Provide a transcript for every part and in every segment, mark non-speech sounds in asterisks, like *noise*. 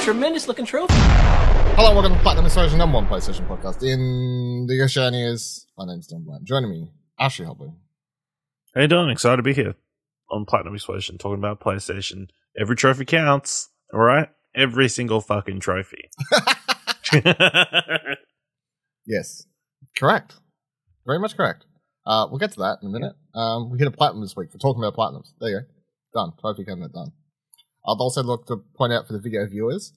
tremendous looking trophy. Hello, welcome to Platinum Explosion number one PlayStation podcast. In the Oceanias, my name's Dylan Blight. Joining me, Ashley Hobley. Hey Don. Excited to be here on Platinum Explosion talking about PlayStation. Every trophy counts, all right? Every single fucking trophy. *laughs* Yes, correct. Very much correct. Uh, we'll get to that in a minute. Um, we hit a platinum this week for talking about platinums. There you go. Done. Trophy cabinet done. I'd also like to point out for the video viewers,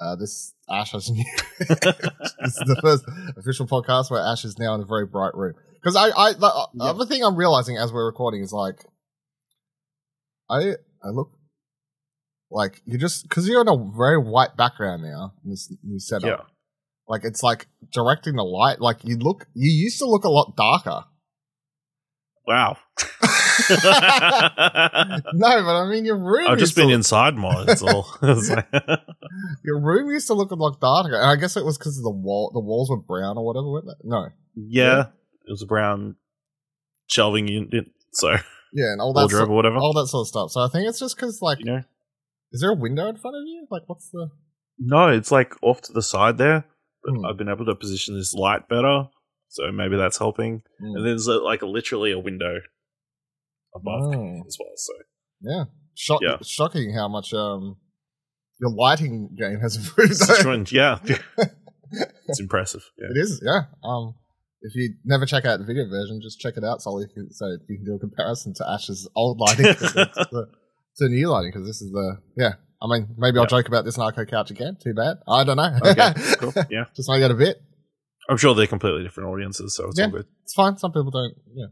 uh, this Ash has new. *laughs* this is the first official podcast where Ash is now in a very bright room. Because I, I, the uh, Yeah. other thing I'm realizing as we're recording is like, I, I look like you're just because you're in a very white background now in this new setup. yeah. Like it's like directing the light. Like you look, you used to look a lot darker. Wow. *laughs* *laughs* No, but I mean your room. I've just been inside more. That's all. *laughs* *laughs* Your room used to look lot darker, and I guess it was because the wall. The walls were brown or whatever. weren't they? No, yeah, it was a brown shelving unit. So, yeah, and all that, sort, or whatever. all that sort of stuff. So I think it's just because, like, you know? is there a window in front of you? Like, what's the? No, it's like off to the side there. But Hmm. I've been able to position this light better. So maybe that's helping. Mm. And there's like literally a window above Oh. as well. So Yeah, Shock, Yeah. shocking how much um your lighting game has *laughs* improved. it's yeah, *laughs* it's impressive. Yeah. It is, yeah. Um, if you never check out the video version, just check it out so you can, so you can do a comparison to Ash's old lighting *laughs* to, the, to new lighting because this is the yeah. I mean, maybe I'll joke about this Narco couch again. Too bad. I don't know. Okay, cool. Yeah. just make it a bit. I'm sure they're completely different audiences, so it's Yeah. all good. It's fine. Some people don't. Yeah,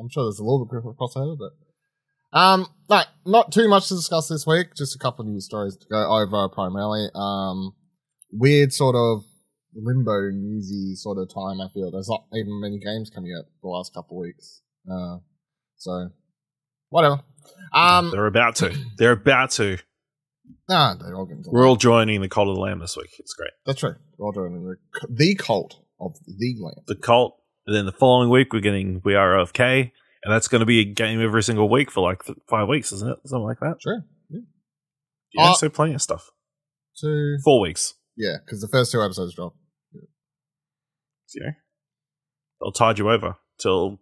I'm sure there's a little bit of crossover, but um, no, not too much to discuss this week. Just a couple of news stories to go over primarily. Um, weird sort of limbo newsy sort of time. I feel there's not even many games coming out the last couple of weeks. Uh, so whatever. Um, They're about to. They're about to. nah, they're all getting We're all joining the cult of the lamb this week. It's great. That's true. We're all doing the, the cult of the lamb. The cult, and then the following week we're getting We Are OFK, and that's going to be a game every single week for like th- five weeks, isn't it? Something like that. Sure. Yeah. Yeah, Uh, so plenty of stuff. Two. Four weeks. yeah, because the first two episodes dropped. You know, they'll tide you over till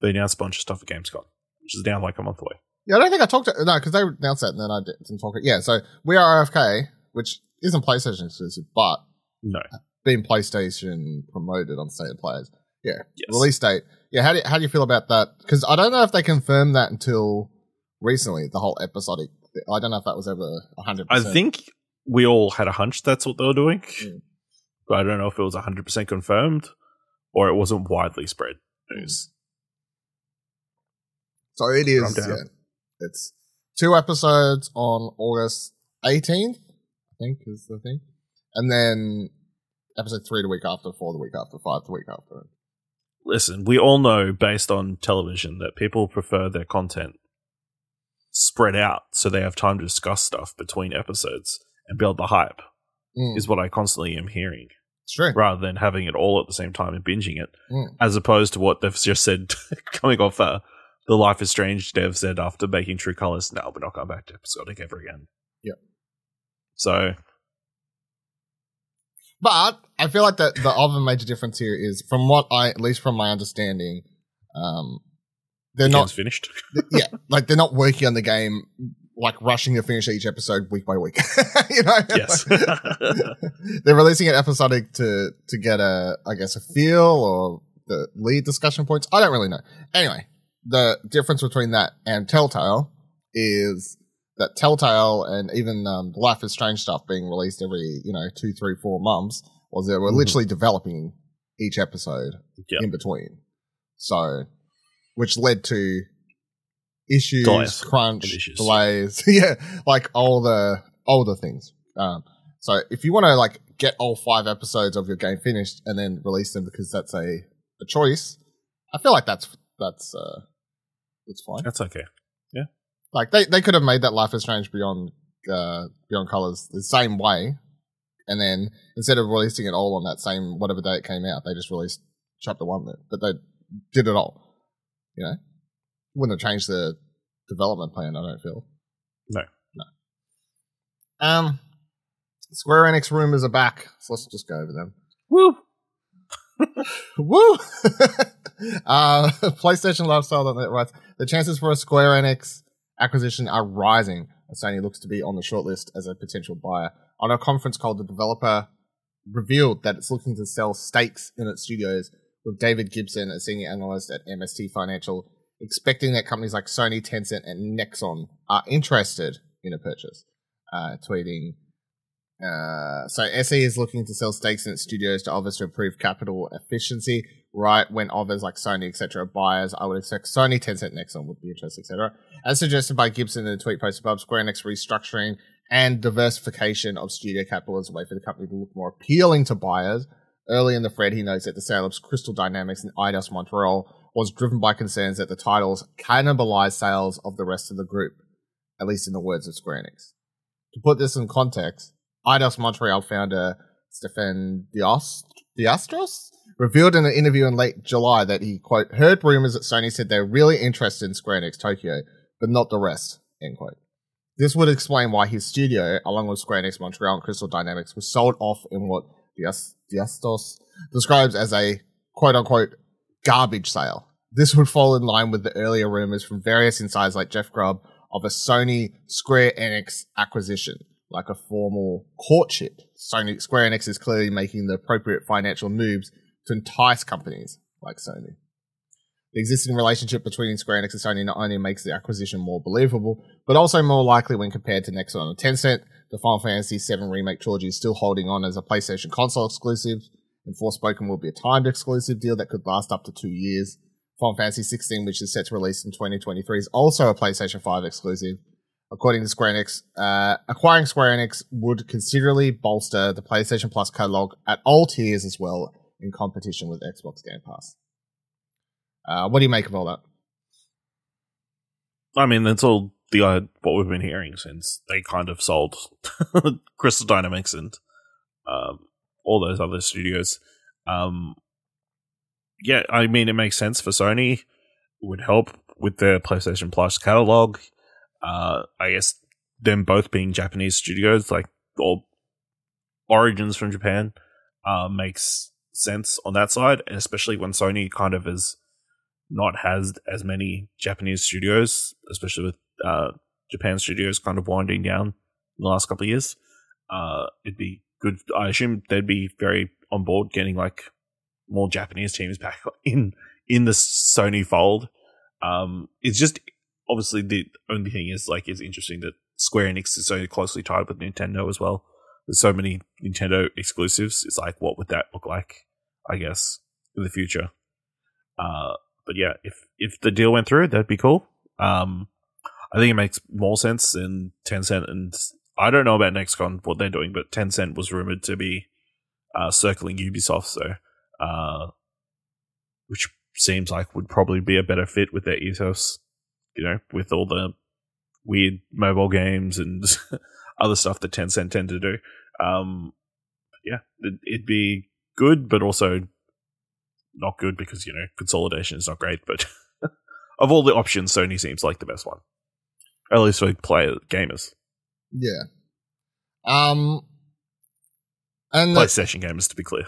they announce a bunch of stuff at Gamescom, which is down like a month away. Yeah, I don't think I talked to no because they announced that and then I didn't talk it. Yeah, so we are OFK, which isn't PlayStation exclusive, but No. being PlayStation promoted on State of Players. Yeah, Yes. release date. Yeah, how do you, how do you feel about that? Because I don't know if they confirmed that until recently. The whole episodic. I don't know if that was ever hundred. I think we all had a hunch that's what they were doing, Mm. but I don't know if it was 100% confirmed or it wasn't widely spread news. so. It is. Yeah, it's two episodes on August eighteenth. I think is the thing, and then episode three the week after, four the week after, five the week after. Listen, we all know based on television that people prefer their content spread out so they have time to discuss stuff between episodes and build the hype, Mm, is what I constantly am hearing, it's true. rather than having it all at the same time and binging it, Mm. as opposed to what they've just said *laughs* coming off uh, the Life is Strange dev said after making True Colors, no, we're not going back to episodic ever again. Yep. So, But I feel like the the other major difference here is from what I at least from my understanding, um, they're the not finished. *laughs* yeah like they're not working on the game like rushing to finish each episode week by week. *laughs* you know, Yes. *laughs* they're releasing it episodic to to get a I guess a feel or the lead discussion points. I don't really know. Anyway, the difference between that and Telltale is that Telltale and even um, the Life is Strange stuff being released every you know two, three, four months was they were Mhm. literally developing each episode Yep. in between. So, which led to issues, crunch, issues. delays, *laughs* yeah, like all the older things. Um, so if you want to like get all five episodes of your game finished and then release them because that's a, a choice, I feel like that's that's uh that's fine. That's okay. Like they, they could have made that Life is Strange Beyond uh, Beyond Colors the same way, and then instead of releasing it all on that same whatever day it came out, they just released chapter one. There, but they did it all. You know, wouldn't have changed the development plan. I don't feel. No. No. Um. Square Enix rumors are back, so let's just go over them. Woo! *laughs* Woo! *laughs* uh, *laughs* PlayStation Lifestyle.net writes the chances for a Square Enix acquisition are rising as Sony looks to be on the shortlist as a potential buyer. On a conference call, the developer revealed that it's looking to sell stakes in its studios, with David Gibson, a senior analyst at MST Financial, expecting that companies like Sony, Tencent, and Nexon are interested in a purchase. Uh, tweeting, uh, so SE is looking to sell stakes in its studios to to improve capital efficiency. Right when others like Sony, etc., buyers, I would expect Sony, Tencent, Nexon would be interested, etc. As suggested by Gibson in the tweet post above, Square Enix restructuring and diversification of studio capital as a way for the company to look more appealing to buyers. Early in the thread, he notes that the sale of Crystal Dynamics and Eidos Montreal was driven by concerns that the titles cannibalize sales of the rest of the group, at least in the words of Square Enix. To put this in context, Eidos Montreal founder Stefan Diast- Diastros revealed in an interview in late July that he, quote, heard rumors that Sony said they're really interested in Square Enix Tokyo, but not the rest, end quote. This would explain why his studio, along with Square Enix Montreal and Crystal Dynamics, was sold off in what D'Astous describes as a quote unquote garbage sale. This would fall in line with the earlier rumors from various insiders like Jeff Grubb of a Sony Square Enix acquisition, like a formal courtship. Sony Square Enix is clearly making the appropriate financial moves to entice companies like Sony. The existing relationship between Square Enix and Sony not only makes the acquisition more believable, but also more likely when compared to Nexon and Tencent. The Final Fantasy VII Remake trilogy is still holding on as a PlayStation console exclusive, and Forspoken will be a timed exclusive deal that could last up to two years. Final Fantasy 16, which is set to release in 2023, is also a PlayStation 5 exclusive. According to Square Enix, uh, acquiring Square Enix would considerably bolster the PlayStation Plus catalog at all tiers as well in competition with Xbox Game Pass. Uh, what do you make of all that? I mean, that's all the uh, what we've been hearing since they kind of sold *laughs* Crystal Dynamics and um, all those other studios. Um, yeah, I mean, it makes sense for Sony. It would help with their PlayStation Plus catalog. Uh, I guess them both being Japanese studios, like all origins from Japan, uh, makes sense on that side, and especially when Sony kind of is not has as many Japanese studios, especially with uh, Japan studios kind of winding down in the last couple of years. Uh, it'd be good. I assume they'd be very on board getting like more Japanese teams back *laughs* in in the Sony fold. Um, it's just obviously the only thing is like it's interesting that Square Enix is so closely tied with Nintendo as well. There's so many Nintendo exclusives. It's like what would that look like? I guess in the future. Uh, but yeah, if if the deal went through, that'd be cool. Um, I think it makes more sense in Tencent and I don't know about Nexon what they're doing, but Tencent was rumored to be uh, circling Ubisoft, so uh, which seems like would probably be a better fit with their ethos, you know, with all the weird mobile games and *laughs* other stuff that Tencent tend to do. Um, yeah, it, it'd be good, but also not good because you know consolidation is not great. But *laughs* of all the options, Sony seems like the best one, at least for player gamers. Yeah. Um. And PlayStation gamers, to be clear.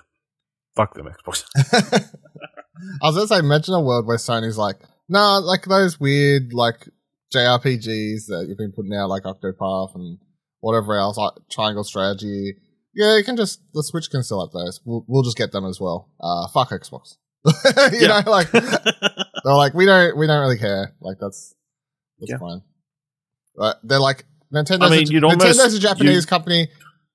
Fuck them, Xbox. *laughs* I was gonna say, imagine a world where Sony's like, nah, like those weird like JRPGs that you've been putting out, like Octopath and whatever else, like Triangle Strategy. Yeah, you can just the Switch can still have those. We'll, we'll just get them as well. Uh, fuck Xbox. *laughs* you know, like *laughs* they're like we don't we don't really care. Like that's that's Yeah. fine. But they're like Nintendo's, I mean, a, you'd Nintendo's almost- a Japanese you- company.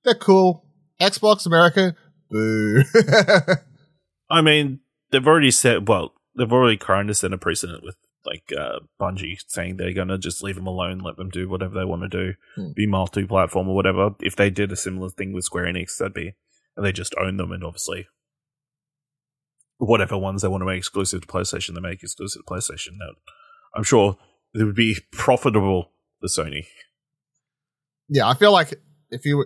They're cool. Xbox America, boo. *laughs* I mean, they've already said. Well, they've already kind of set a precedent with like uh, Bungie saying they're gonna just leave them alone, let them do whatever they want to do, Hmm. be multi-platform or whatever. If they did a similar thing with Square Enix, that'd be, and they just own them, and obviously, whatever ones they want to make exclusive to PlayStation, they make exclusive to PlayStation. Now, I'm sure it would be profitable for Sony. yeah, I feel like if you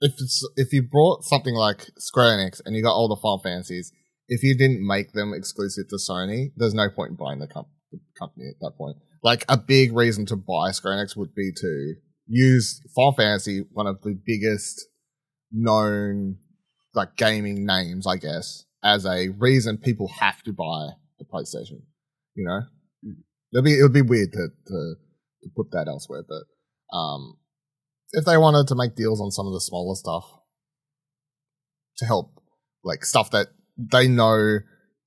if it's, if you brought something like Square Enix and you got all the Final Fantasies, if you didn't make them exclusive to Sony, there's no point in buying the, com- the company at that point. Like a big reason to buy Square Enix would be to use Final Fantasy, one of the biggest known like gaming names, I guess, as a reason people have to buy the PlayStation. You know, it'd be it would be weird to, to to put that elsewhere, but um, if they wanted to make deals on some of the smaller stuff to help, like stuff that they know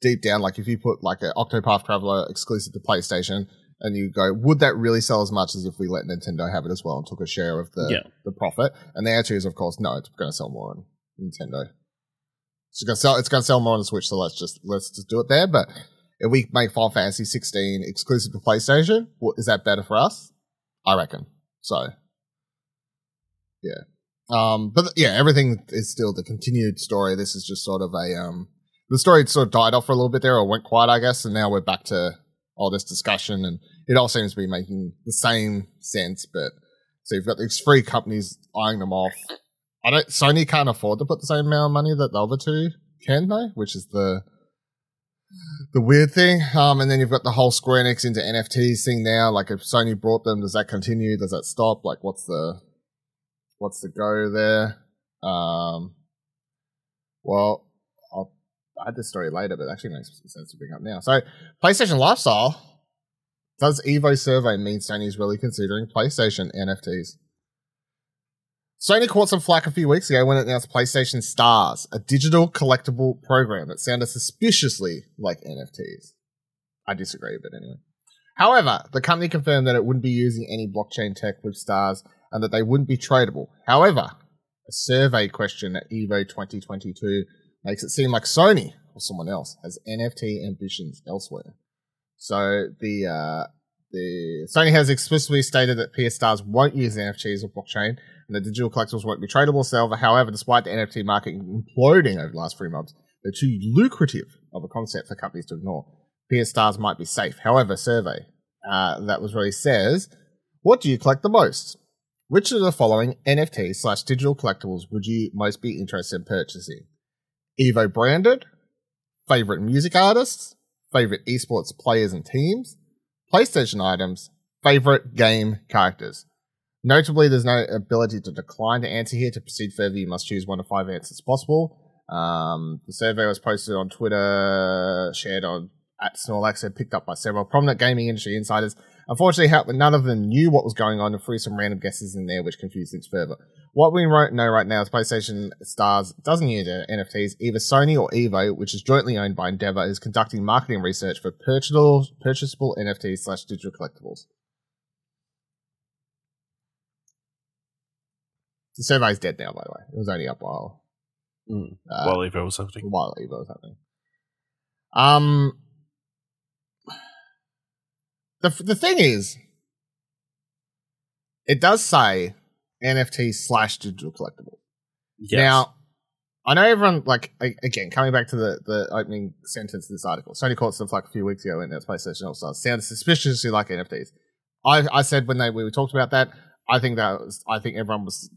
deep down, like if you put like an Octopath Traveler exclusive to PlayStation, and you go, would that really sell as much as if we let Nintendo have it as well and took a share of the Yeah. the profit? And the answer is, of course, no. It's going to sell more on Nintendo. It's going to sell. It's going to sell more on the Switch. So let's just let's just do it there. But if we make Final Fantasy 16 exclusive to PlayStation, what, is that better for us? I reckon. So, yeah. Um, but yeah, everything is still the continued story. This is just sort of a um, the story sort of died off for a little bit there, or went quiet, I guess, and now we're back to all this discussion, and it all seems to be making the same sense. But so you've got these three companies eyeing them off. I don't. Sony can't afford to put the same amount of money that the other two can, though, which is the the weird thing. Um, and then you've got the whole Square Enix into NFTs thing now. Like, if Sony brought them, does that continue? Does that stop? Like, what's the what's the go there? Um, well, Had this story later, but it actually makes sense to bring up now. So, PlayStation Lifestyle. Does Evo survey mean Sony's really considering PlayStation NFTs? Sony caught some flack a few weeks ago when it announced PlayStation Stars, a digital collectible program that sounded suspiciously like NFTs. I disagree, but anyway. However, the company confirmed that it wouldn't be using any blockchain tech with Stars and that they wouldn't be tradable. However, a survey question at Evo 2022 makes it seem like Sony or someone else has NFT ambitions elsewhere. So the uh, the Sony has explicitly stated that PS Stars won't use NFTs or blockchain, and the digital collectibles won't be tradable. Silver, however, despite the NFT market imploding over the last three months, they're too lucrative of a concept for companies to ignore. PS Stars might be safe. However, survey uh, that was really says, what do you collect the most? Which of the following NFT slash digital collectibles would you most be interested in purchasing? Evo branded, favorite music artists, favorite esports players and teams, PlayStation items, favorite game characters. Notably, there's no ability to decline to answer here. To proceed further, you must choose one of five answers possible. Um, the survey was posted on Twitter, shared on at Snorlax, and picked up by several prominent gaming industry insiders. Unfortunately, none of them knew what was going on and threw some random guesses in there, which confused things further. What we right- know right now is PlayStation Stars doesn't use NFTs. Either Sony or Evo, which is jointly owned by Endeavor, is conducting marketing research for purchasable, purchasable NFTs slash digital collectibles. The survey's dead now, by the way. It was only up while Mm. uh, if it was something. while Evo was happening. Um, the the thing is, it does say NFT slash digital collectible. Yes. Now, I know everyone like again coming back to the the opening sentence of this article. Sony caught some flack a few weeks ago when its PlayStation All Stars sounded suspiciously like NFTs. I I said when they when we talked about that, I think that was I think everyone was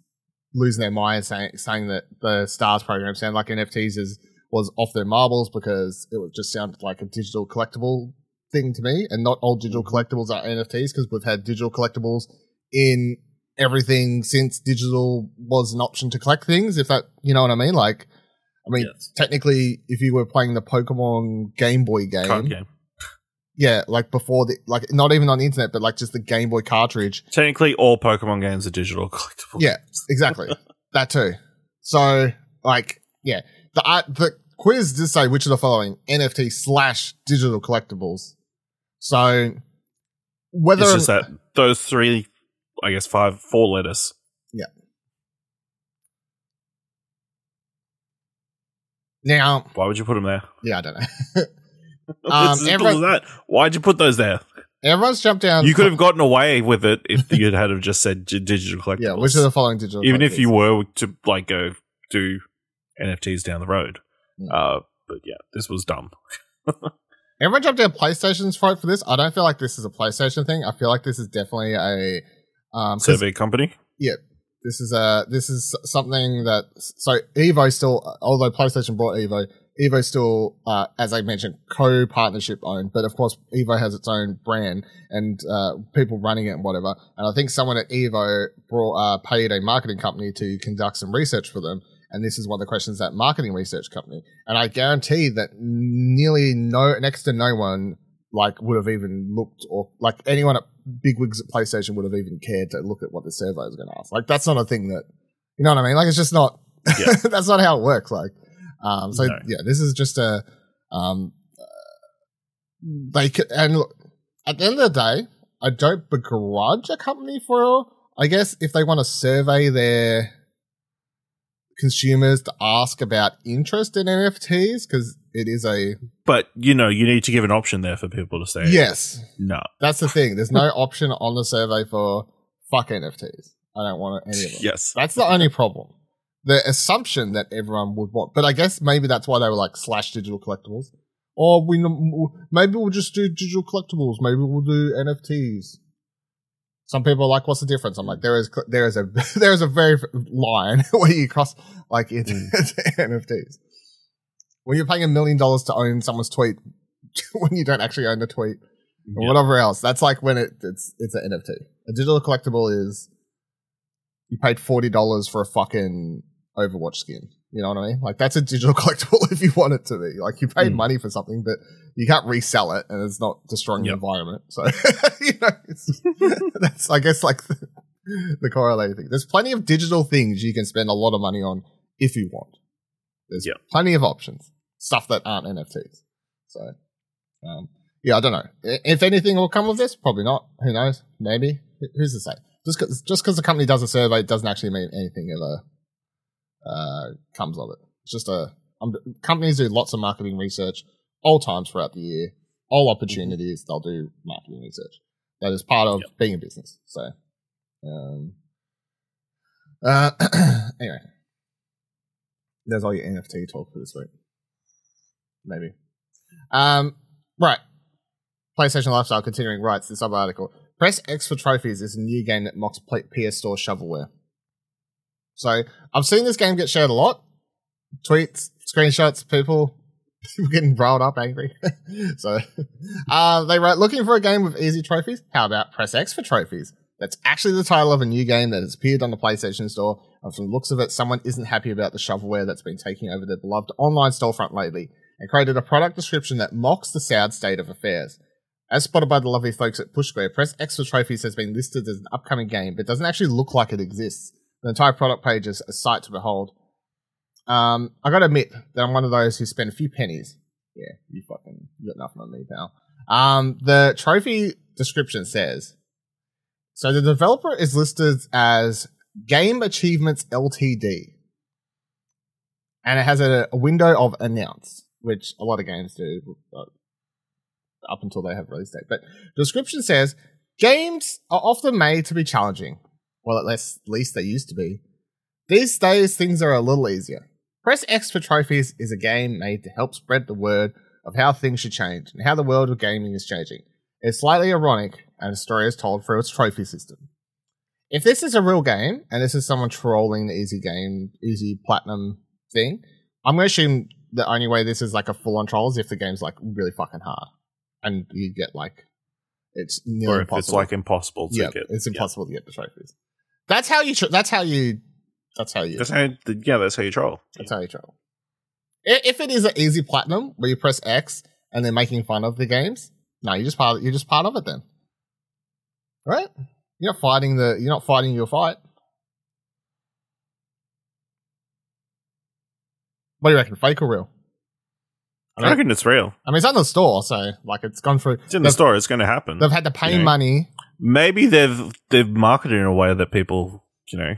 losing their minds saying saying that the Stars program sounded like NFTs is was off their marbles because it was just sounded like a digital collectible thing to me, and not all digital mm-hmm. collectibles are NFTs because we've had digital collectibles in everything since digital was an option to collect things. If that, you know what I mean? Like, I mean, Yes. technically, if you were playing the Pokemon Game Boy game, Card game. yeah, like before the, like not even on the internet, but like just the Game Boy cartridge. Technically, all Pokemon games are digital collectible. Yeah, exactly. *laughs* that too. So, like, yeah, the art, the quiz did say which of the following NFT slash digital collectibles. So, whether It's just that those three, I guess five, four letters. Yeah. Now, Why would you put them there? yeah, I don't know. *laughs* Um, simple everyone- as that. Why'd you put those there? Everyone's jumped down. You could have gotten away with it if you had have just said digital collectibles. *laughs* yeah, which of the following digital? even if you were to like go do NFTs down the road. Mm. Uh, but yeah, this was dumb. *laughs* Everyone jumped down PlayStation's throat for this. I don't feel like this is a PlayStation thing. I feel like this is definitely a um Survey company. Yeah, this is a this is something that so Evo still although PlayStation bought Evo, Evo still, uh, as I mentioned, co-partnership owned, but of course, Evo has its own brand and uh, people running it and whatever. And I think someone at Evo brought, uh, paid a marketing company to conduct some research for them. And this is one of the questions that marketing research company. And I guarantee that nearly no, next to no one, like, would have even looked or, like, anyone at bigwigs at PlayStation would have even cared to look at what the survey was going to ask. Like, that's not a thing that, you know what I mean? Like, it's just not, Yeah. *laughs* that's not how it works. Like, um, so No. yeah, this is just a, um, they could, and look, at the end of the day, I don't begrudge a company for, I guess, if they want to survey their consumers to ask about interest in NFTs, because it is a, But you know, you need to give an option there for people to say yes, no. that's the thing. There's no *laughs* option on the survey for fuck NFTs. I don't want any of them. Yes. That's the only problem. The assumption that everyone would want, but I guess maybe that's why they were like slash digital collectibles, or we maybe we'll just do digital collectibles. Maybe we'll do NFTs. Some people are like, "What's the difference?" I'm like, "There is there is a *laughs* there is a very line *laughs* where you cross like it NFTs. Mm. When you're paying a million dollars to own someone's tweet, *laughs* when you don't actually own the tweet, or Yeah. whatever else. That's like when it, it's it's an NFT. A digital collectible is you paid forty dollars for a fucking Overwatch skin. You know what I mean? Like that's a digital *laughs* collectible if you want it to be. Like you paid Mm. money for something, but you can't resell it, and it's not destroying Yep. the environment. So *laughs* you know, that's I guess like the, the correlated thing. There's plenty of digital things you can spend a lot of money on if you want. There's Yep. plenty of options, stuff that aren't NFTs. So, um, yeah, I don't know. If anything will come of this, probably not. Who knows? Maybe. Who's to say? Just cause, just because the company does a survey doesn't actually mean anything ever uh, comes of it. It's just a um, companies do lots of marketing research all times throughout the year, all opportunities. They'll do marketing research. That is part of being a business. So, um, uh, *clears throat* anyway, there's all your NFT talk for this week. Maybe. Um, right. PlayStation Lifestyle continuing writes this sub article. Press X for trophies is a new game that mocks PS Store shovelware. So I've seen this game get shared a lot. Tweets, screenshots, people, *laughs* people getting riled up, angry. *laughs* so *laughs* uh, they wrote, looking for a game with easy trophies? How about Press X for trophies? That's actually the title of a new game that has appeared on the PlayStation Store. And from the looks of it, someone isn't happy about the shovelware that's been taking over their beloved online storefront lately and created a product description that mocks the sad state of affairs. As spotted by the lovely folks at Push Square, Press X for Trophies has been listed as an upcoming game, but doesn't actually look like it exists. The entire product page is a sight to behold. Um, I gotta admit that I'm one of those who spend a few pennies. Yeah, you fucking, you got nothing on me, pal. Um, the trophy description says, so the developer is listed as Game Achievements Ltd. And it has a, a window of announce, which a lot of games do uh, up until they have release date. But description says games are often made to be challenging. Well, at least, at least they used to be. These days, things are a little easier. Press X for Trophies is a game made to help spread the word of how things should change and how the world of gaming is changing. It's slightly ironic, and the story is told through its trophy system. If this is a real game, and this is someone trolling the easy game, easy platinum thing, I'm going to assume the only way this is like a full on troll is if the game's like really fucking hard. And you get like, it's nearly Or if it's like impossible to yeah, get. it's yeah. impossible to get the trophies. That's how you, tr- that's how you, that's how you, That's how, yeah, that's how you troll. that's how you troll. If it is an easy platinum where you press X and they're making fun of the games, no, you're just part. Of, you're just part of it then, right? You're not fighting the. You're not fighting your fight. What do you reckon? Fake or real? I I reckon it's real. I mean, it's on the store, so like it's gone through. It's in the store. It's going to happen. they've had to pay you know. money. Maybe they've they've marketed in a way that people, you know,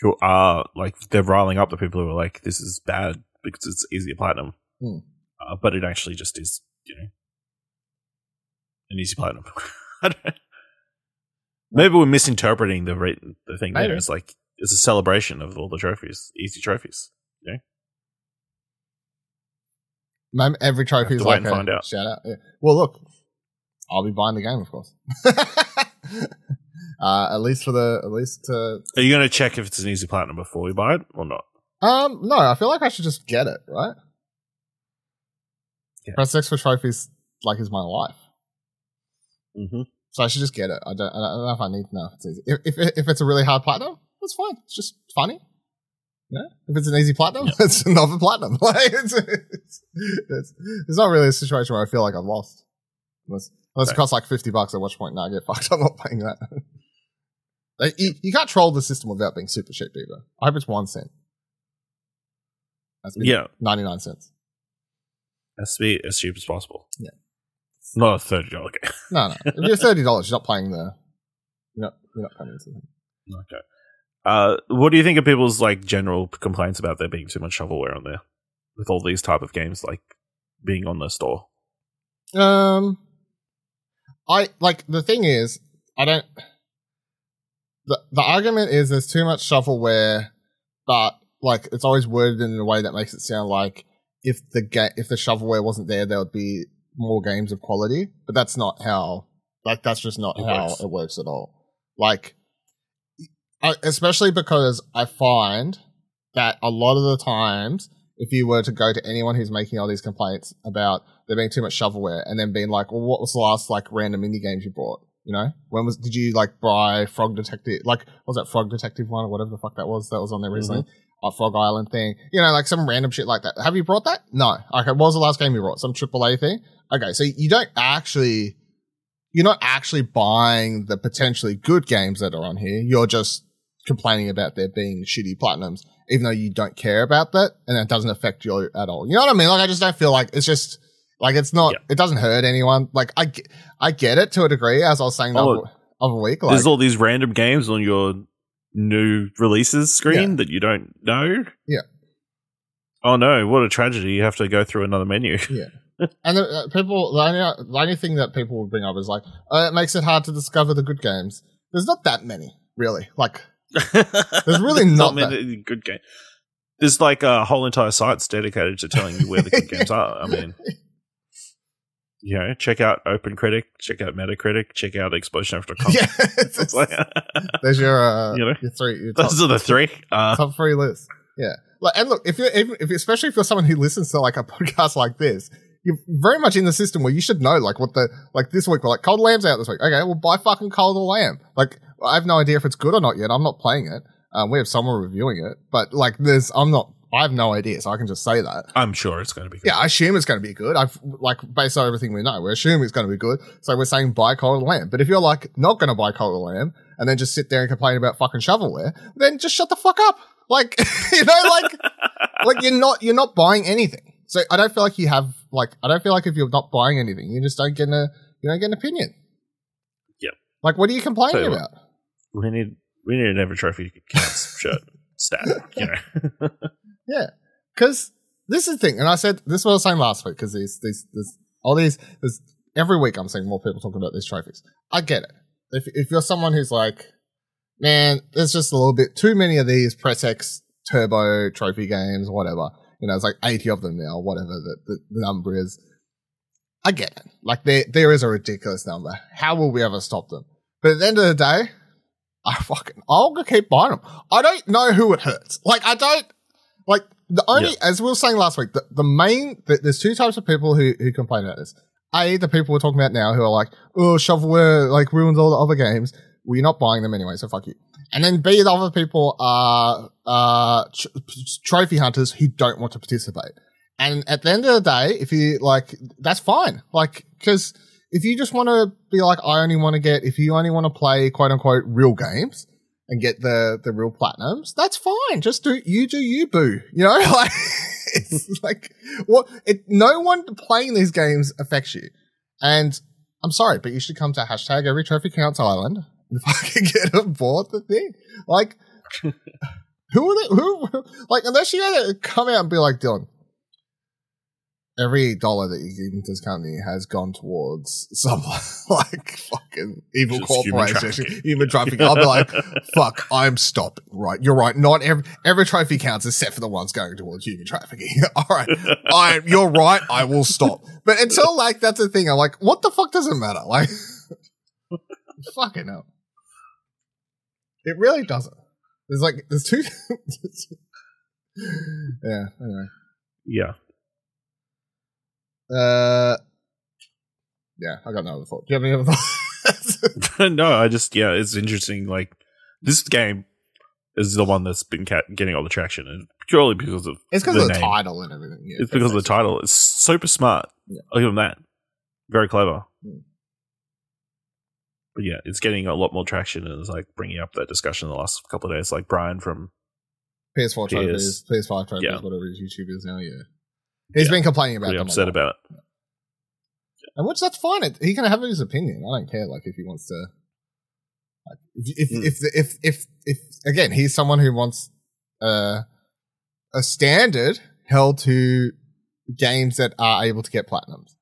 who are like they're riling up the people who are like, this is bad because it's easy platinum. Hmm. Uh, but it actually just is, you know, an easy platinum. *laughs* I don't. Maybe we're misinterpreting the re- the thing Maybe. there. It's like it's a celebration of all the trophies, easy trophies. Mem- Every trophy is like a find out. shout out. Yeah. Well, look, I'll be buying the game, of course. *laughs* uh, at least for the at least uh, Are you going to check if it's an easy platinum before we buy it or not? um no, I feel like I should just get it right. Yeah. Press X for trophies like is my life. Mm-hmm. So I should just get it. I don't, I don't know if I need to know if it's easy. If, if, if it's a really hard platinum, that's fine. It's just funny. Yeah. If it's an easy platinum, *laughs* it's another platinum. *laughs* Like it's, it's, it's, it's not really a situation where I feel like I've lost. Unless, unless it costs like 50 bucks, at which point, now I get *laughs* fucked. I'm not paying that. Like, you, you can't troll the system without being super cheap either. I hope it's one cent. That's Yeah, 99 cents. has to be as cheap as possible. Yeah. Not a thirty dollar game. No, no. If you're thirty dollars, you're not playing the. You're not. You're not paying the. Okay. Uh, what do you think of people's like general complaints about there being too much shovelware on there, with all these type of games like being on the store? Um, I like the thing is, I don't. The the argument is there's too much shovelware, but like it's always worded in a way that makes it sound like if the ga- if the shovelware wasn't there, there would be more games of quality. But that's not how. Like that's just not It how works. it works at all. Like, I, especially because I find that a lot of the times, if you were to go to anyone who's making all these complaints about there being too much shovelware and then being like, well, what was the last like random indie games you bought? You know, when was did you like buy Frog Detective? Like, was that Frog Detective one or whatever the fuck that was that was on there mm-hmm. recently? A Frog Island thing, you know, like some random shit like that. Have you brought that? No. Okay, what was the last game you brought? Some AAA thing? Okay, so you don't actually, you're not actually buying the potentially good games that are on here. You're just complaining about there being shitty platinums, even though you don't care about that and it doesn't affect you at all. You know what I mean? Like, I just don't feel like it's just, like, it's not, Yeah. it doesn't hurt anyone. Like, I, I get it to a degree, as I was saying the Oh, other, other week. Like, There's all these random games on your new releases screen that you don't know. Yeah. Oh no! What a tragedy! You have to go through another menu. *laughs* Yeah. and the, uh, people, the only, the only thing that people would bring up is like, oh, it makes it hard to discover the good games. There's not that many, really. Like, *laughs* There's really not many good game. There's like a whole entire sites dedicated to telling you where the good games are. I mean, *laughs* you know, check out OpenCritic, check out Metacritic, check out explosionf.com. yeah, it's, It's like, there's your, uh, You know, your three, your top, those are the three. Uh, top three list. Yeah. Like, and look, if you're, even, if especially if you're someone who listens to like a *laughs* podcast like this, you're very much in the system where you should know, like, what the, like this week, we're like, Cold Lamb's out this week. Okay, well, buy fucking Cold Lamb. Like, I have no idea if it's good or not yet. I'm not playing it. Um, we have someone reviewing it, but like, there's, I'm not, I have no idea, so I can just say that. I'm sure it's going to be good. Yeah, I assume it's going to be good. I've like based on everything we know, we're assuming it's going to be good. So we're saying buy Cold Lamb. But if you're like not going to buy Cold Lamb and then just sit there and complain about fucking shovelware, then just shut the fuck up. Like *laughs* you know, like *laughs* like you're not you're not buying anything. So I don't feel like you have like I don't feel like if you're not buying anything, you just don't get a you don't get an opinion. Yep. Like what are you complaining about? We need we need an every trophy counts *laughs* shirt stat. You know, *laughs* Yeah, because this is the thing, and I said this was what I was saying last week. Because these, these, there's all these, there's every week I'm seeing more people talking about these trophies. I get it. If if you're someone who's like, man, there's just a little bit too many of these Press X Turbo trophy games, whatever. You know, it's like 80 of them now, whatever the, the, the number is. I get it. Like there there is a ridiculous number. How will we ever stop them? But at the end of the day, I fucking I'll keep buying them. I don't know who it hurts. Like I don't like the only as we were saying last week. The, the main the, there's two types of people who who complain about this. A the people we're talking about now who are like, oh shovelware uh, like ruins all the other games. Well, you're not buying them anyway, so fuck you. And then B the other people are uh tr- trophy hunters who don't want to participate. And at the end of the day, if you like, that's fine. Like, because if you just want to be like, I only want to get, if you only want to play quote unquote real games and get the the real platinums, that's fine. Just do you do you boo. You know, *laughs* like it's like what it. No one playing these games affects you. And I'm sorry, but you should come to hashtag every trophy counts island and *laughs* fucking get aboard the thing. Like, *laughs* who are they? Who like unless you gotta come out and be like Dylan every dollar that you give into this company has gone towards some *laughs* like fucking evil Just corporation, human trafficking. I'll be like, fuck, I'm stopping. Right, you're right. Not every every trophy counts, except for the ones going towards human trafficking. All right, I you're right. I will stop. But until like that's the thing, I'm like, what the fuck does it matter? Like, fucking hell, it really doesn't. There's like there's two. *laughs* yeah. Anyway. yeah. Uh, yeah, I got no other thought. Do you have any other thoughts? *laughs* no, I just yeah, it's interesting. Like this game is the one that's been ca- getting all the traction, and purely because of it's because the of the name. title and everything. Yeah, It's because of the title. It's super smart. Yeah. I'll give them that. Very clever. Mm. But yeah, it's getting a lot more traction and it's like bringing up that discussion in the last couple of days. Like Brian from PS4 trophies, PS. PS5 trophies, Yeah. whatever his YouTube is now. Yeah, he's Yeah. been complaining about really them upset about it. and which that's fine. It, he can have his opinion. I don't care. Like if he wants to, like if if Mm. if, if if if again, he's someone who wants uh, a standard held to games that are able to get platinums.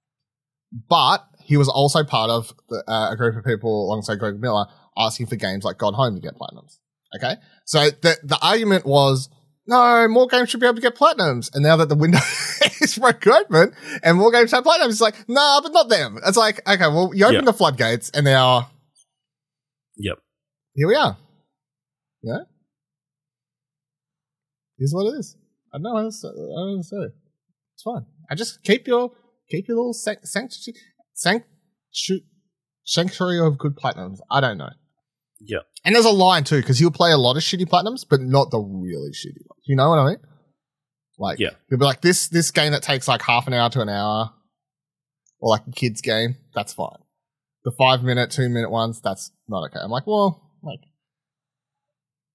But he was also part of the, uh, a group of people alongside Greg Miller asking for games like God Home to get platinums. Okay, so the the argument was. No, more games should be able to get platinums. And now that the window *laughs* is broke open and more games have platinums, it's like, nah, but not them. It's like, okay, well, you open Yeah. the floodgates and now Yep. here we are. Yeah. Here's what it is. I don't know I don't know what to say. It's fine. I just keep your keep your little sanct- sanctuary sanctu- sanctuary of good platinums. I don't know. Yep. And there's a line too, because he'll play a lot of shitty platinums, but not the really shitty ones. You know what I mean? Like, Yeah. he'll be like, this this game that takes like half an hour to an hour, or like a kid's game, that's fine. The five minute, two minute ones, that's not okay. I'm like, well, like,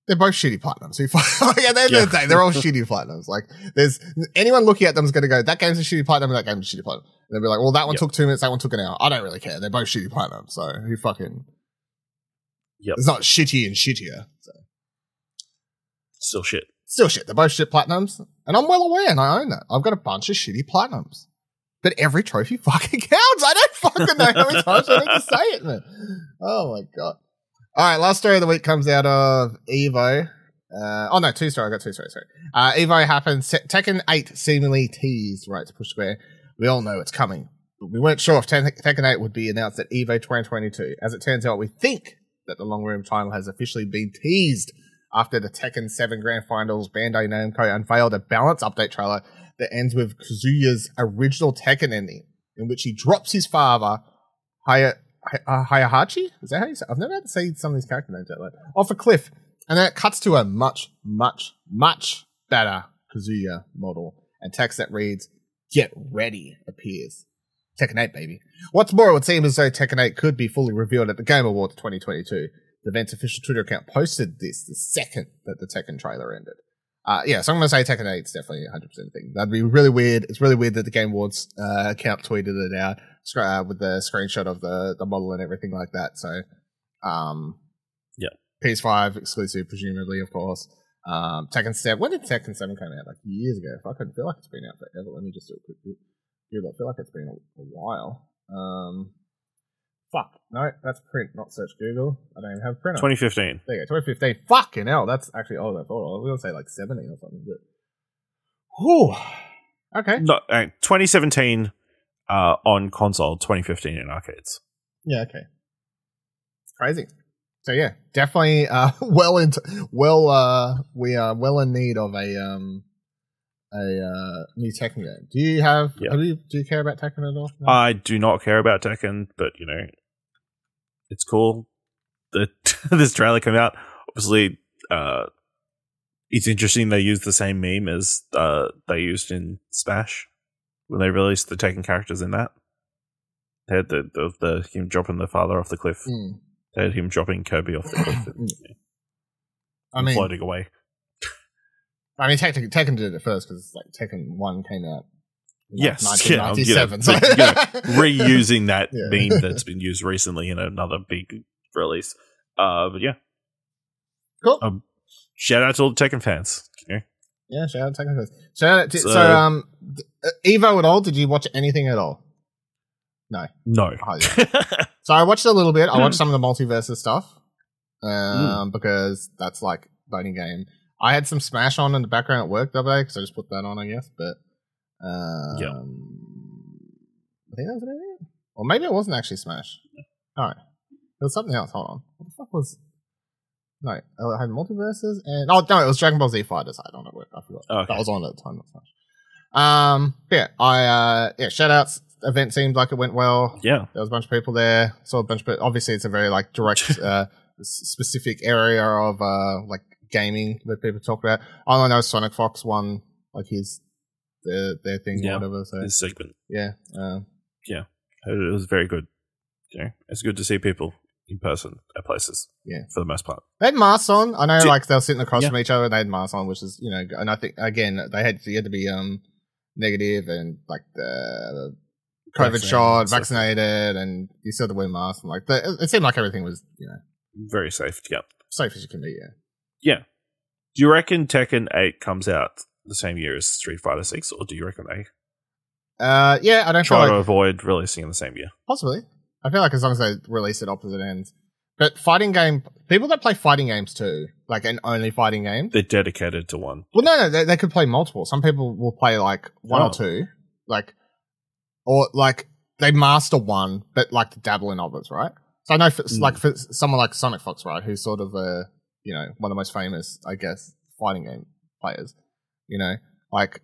they're both shitty platinums. *laughs* Like, at the end Yeah. of the day, they're all shitty platinums. Like, there's anyone looking at them is going to go, that game's a shitty platinum, that game's a shitty platinum. And they'll be like, well, that one Yep. took two minutes, that one took an hour. I don't really care. They're both shitty platinums. So who fucking. Yep. It's not shitty and shittier. So. Still shit. Still shit. They're both shit platinums. And I'm well aware and I own that. I've got a bunch of shitty platinums. But every trophy *laughs* fucking counts. I don't fucking know how many times I need to say it, man. Oh my god. All right, last story of the week comes out of Evo. Uh, oh no, two story. I got two stories. Sorry. Uh, Evo happens. Tekken 8 seemingly teased right to Push Square. We all know it's coming. But we weren't sure if Tekken 8 would be announced at Evo 2022. As it turns out, we think that the long room title has officially been teased after the Tekken 7 Grand Finals, Bandai Namco unveiled a balance update trailer that ends with Kazuya's original Tekken ending, in which he drops his father, Haya, uh, Hayahachi? Is that how you say I've never had to say some of these character names out loud. Off a cliff. And then it cuts to a much, much, much better Kazuya model. And text that reads, Get ready appears. Tekken 8, baby. What's more, it would seem as though Tekken 8 could be fully revealed at the Game Awards 2022. The event's official Twitter account posted this the second that the Tekken trailer ended. Uh, yeah, so I'm going to say Tekken 8 is definitely 100% thing. That'd be really weird. It's really weird that the Game Awards uh, account tweeted it out uh, with the screenshot of the, the model and everything like that. So, um, Yeah. PS5 exclusive, presumably, of course. Um, Tekken 7. When did Tekken 7 come out? Like years ago. If I feel like it's been out forever. Let me just do a quick Google. I feel like it's been a, a while. Um, fuck. No, that's print, not search Google. I don't even have a printer. 2015. There you go, 2015. Fucking hell, that's actually older than I thought. I was going to say like 17 or something, but. Whew. Okay. No, uh, 2017 uh, on console, 2015 in arcades. Yeah, okay. Crazy. So yeah, definitely uh *laughs* well into well uh we are well in need of a um a uh new Tekken game. Do you have Yeah. have you do you care about Tekken at all? No? I do not care about Tekken, but you know, it's cool that *laughs* this trailer came out. Obviously, uh, it's interesting they used the same meme as uh, they used in Smash when they released the Tekken characters in that. They had the, the, the him dropping the father off the cliff. Mm. They had him dropping Kirby off the cliff and, I mean floating away. I mean Tekken, Tekken did it first because like Tekken 1 came out like, Yes, yeah, you know, 1997. so- you know, reusing that Yeah. meme *laughs* that's been used recently in another big release. Uh, but yeah, cool. um, shout out to all the Tekken fans. Yeah, shout out to Tekken first. Shout out to, so, So- um uh, Evo at all? Did you watch anything at all? No. Oh, So I watched a little bit. I watched some of the MultiVersus stuff um, because that's like Bony Game. I had some Smash on in the background at work the other day because I just put that on, I guess. But um, Yeah. I think that was it. Or maybe it wasn't actually Smash. All right, it was something else. Hold on, what the fuck was? No, I had MultiVersus and oh no, it was Dragon Ball Z Fighters. I don't know. Where I forgot Okay. that was on at the time. Um, yeah, I uh, yeah, shout outs. Event seemed like it went well. Yeah. There was a bunch of people there. Saw a bunch but obviously it's a very like direct, *laughs* uh, specific area of uh like gaming that people talk about. All I know Sonic Fox won like his their their thing Yeah. or whatever. So This segment. yeah, um, It was very good. Know, it's good to see people in person at places. Yeah. For the most part. They had masks on. I know, Do- like they were sitting across Yeah. from each other. They had masks on, which is you know, and I think again they had you had to be um negative and like the COVID Vaccinated shot, vaccinated, and you still had to wear masks. And like the, it seemed like everything was you know Very safe. Yeah. safe as you can be. Yeah. Yeah. Do you reckon Tekken 8 comes out the same year as Street Fighter 6, or do you reckon they Uh, yeah, I don't try like to avoid releasing in the same year? possibly. I feel like as long as they release at opposite ends. But fighting game people that play fighting games too, like and only fighting games. They're dedicated to one. Well, no, no, they, they could play multiple. Some people will play like one Oh. or two, like, or like they master one, but like to dabble in others, right? So I know, for, Mm. like for someone like SonicFox, right, who's sort of a you know one of the most famous, I guess, fighting game players. You know, like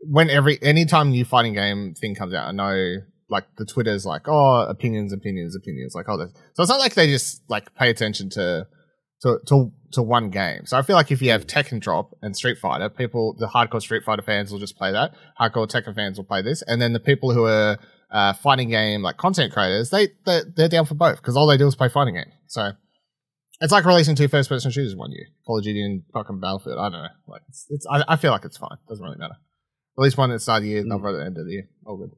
when every anytime new fighting game thing comes out, I know like the Twitter's like, oh, opinions, opinions, opinions, like oh, this. so it's not like they just like pay attention to to to to one game. So I feel like if you have Tekken drop and Street Fighter, people the hardcore Street Fighter fans will just play that. Hardcore Tekken fans will play this, and then the people who are uh, fighting game like content creators, they they they're down for both because all they do is play fighting game. So it's like releasing two first person shooters one year, Call of Duty and fucking Battlefield. I don't know, like it's, it's I, I feel like it's fine. Doesn't really matter. At least one at the start of the year, Mm. another at the end of the year. All good.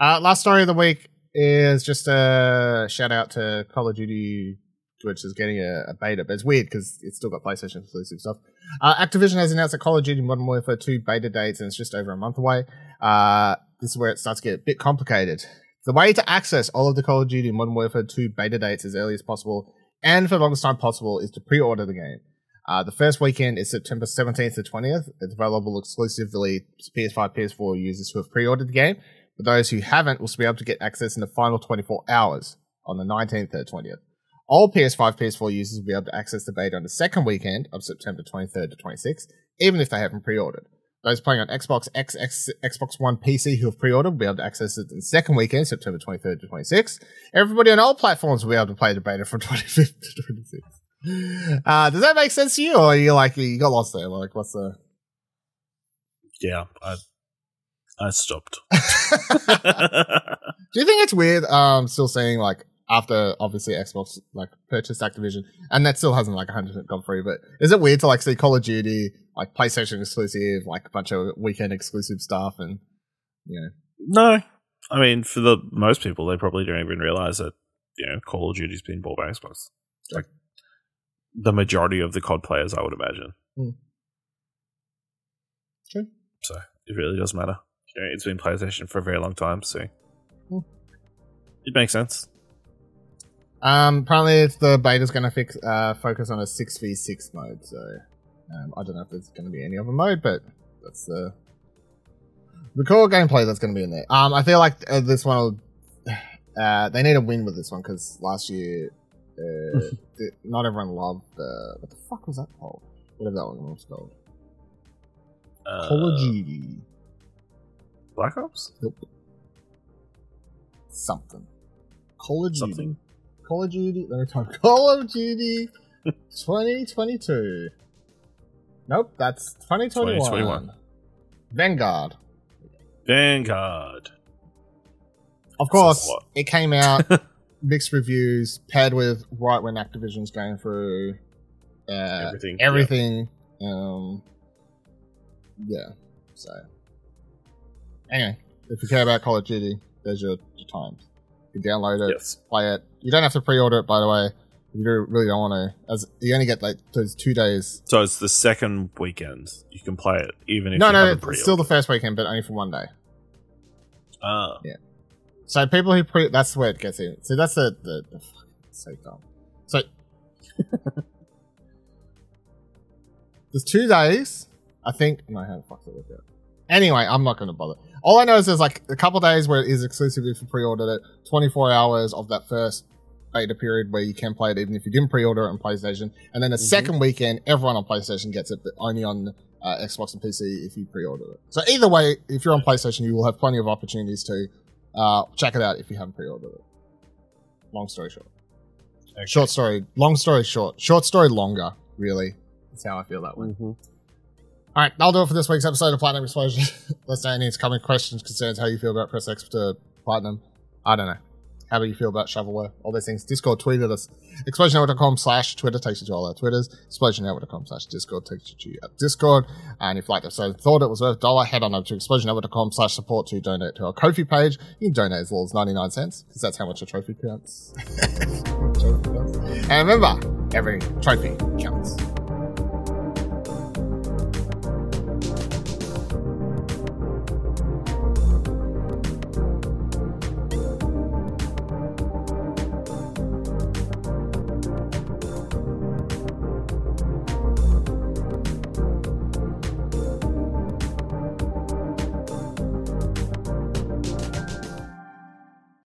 Uh, last story of the week is just a shout out to Call of Duty which is getting a, a beta, but it's weird because it's still got PlayStation exclusive stuff. Uh, Activision has announced that Call of Duty Modern Warfare 2 beta dates, and it's just over a month away. Uh, this is where it starts to get a bit complicated. The way to access all of the Call of Duty Modern Warfare 2 beta dates as early as possible and for the longest time possible is to pre-order the game. Uh, the first weekend is September 17th to 20th. It's available exclusively to PS5, PS4 users who have pre-ordered the game. But those who haven't will still be able to get access in the final 24 hours on the 19th to 20th. All PS5, PS4 users will be able to access the beta on the second weekend of September 23rd to 26th, even if they haven't pre-ordered. Those playing on Xbox X, X, Xbox One PC who have pre-ordered will be able to access it in the second weekend, September 23rd to 26th. Everybody on all platforms will be able to play the beta from *laughs* 25th to 26th. Uh, does that make sense to you, or are you like you got lost there? Like, what's the? Yeah, I I stopped. *laughs* Do you think it's weird? Um, still seeing like after obviously Xbox like purchased Activision, and that still hasn't like 100 percent gone through. But is it weird to like see Call of Duty like PlayStation exclusive, like a bunch of weekend exclusive stuff, and you know, no, I mean for the most people, they probably don't even realize that you know Call of Duty's been bought by Xbox. Like the majority of the COD players, I would imagine. Hmm. True. So it really doesn't matter. You know, it's been PlayStation for a very long time, so it makes sense. um, apparently it's the beta's going to fix uh focus on a six v six mode. So um, I don't know if there's going to be any other mode, but that's the the core gameplay that's going to be in there. Um, I feel like uh, this one will. *sighs* Uh, they need a win with this one because last year, uh, *laughs* not everyone loved the what the fuck was that called? Whatever that one was called. Uh, Call of Duty. Black Ops. Nope. Something. Call of Duty. Something. Call of Duty. Let me type. *laughs* Call of Duty *laughs* 2022. Nope, that's 2021. 2021. Vanguard. Vanguard. Of course, it came out *laughs* mixed reviews, paired with right when Activision's going through uh, Everything, Everything. Um, yeah. So, anyway, if you care about Call of Duty, there's your, your times. You can download it, Yes. play it. You don't have to pre-order it, by the way. You really don't want to. As you only get like those two days. So it's the second weekend. You can play it even if no, no, it's still the first weekend, but only for one day. Ah, yeah. So people who pre that's where it gets in. So that's the the, the so dumb. *laughs* So there's two days. I think no, how the fuck did it work out? Anyway, I'm not going to bother. All I know is there's like a couple days where it is exclusively for pre-ordered it. 24 hours of that first beta period where you can play it even if you didn't pre-order it on PlayStation, and then the Mhm. second weekend everyone on PlayStation gets it, but only on uh, Xbox and PC if you pre-order it. So either way, if you're on PlayStation, you will have plenty of opportunities to uh, check it out if you haven't pre-ordered it. Long story short. Okay. Short story, long story short. Short story longer, really. That's how I feel that way. Mhm. All right, that'll do it for this week's episode of Platinum Explosion. *laughs* Let's know any coming questions, concerns, how you feel about Press X to Platinum. I don't know. How do you feel about shovelware? All these things. Discord tweeted us. ExplosionNetwork.com slash Twitter takes you to all our Twitters. ExplosionNetwork.com slash Discord takes you to our Discord. And if you liked the episode thought it was worth a dollar, head on over to ExplosionNetwork.com slash support to donate to our Ko-fi page. You can donate as little as 99 cents, because that's how much a *laughs* trophy counts. and remember, every trophy counts.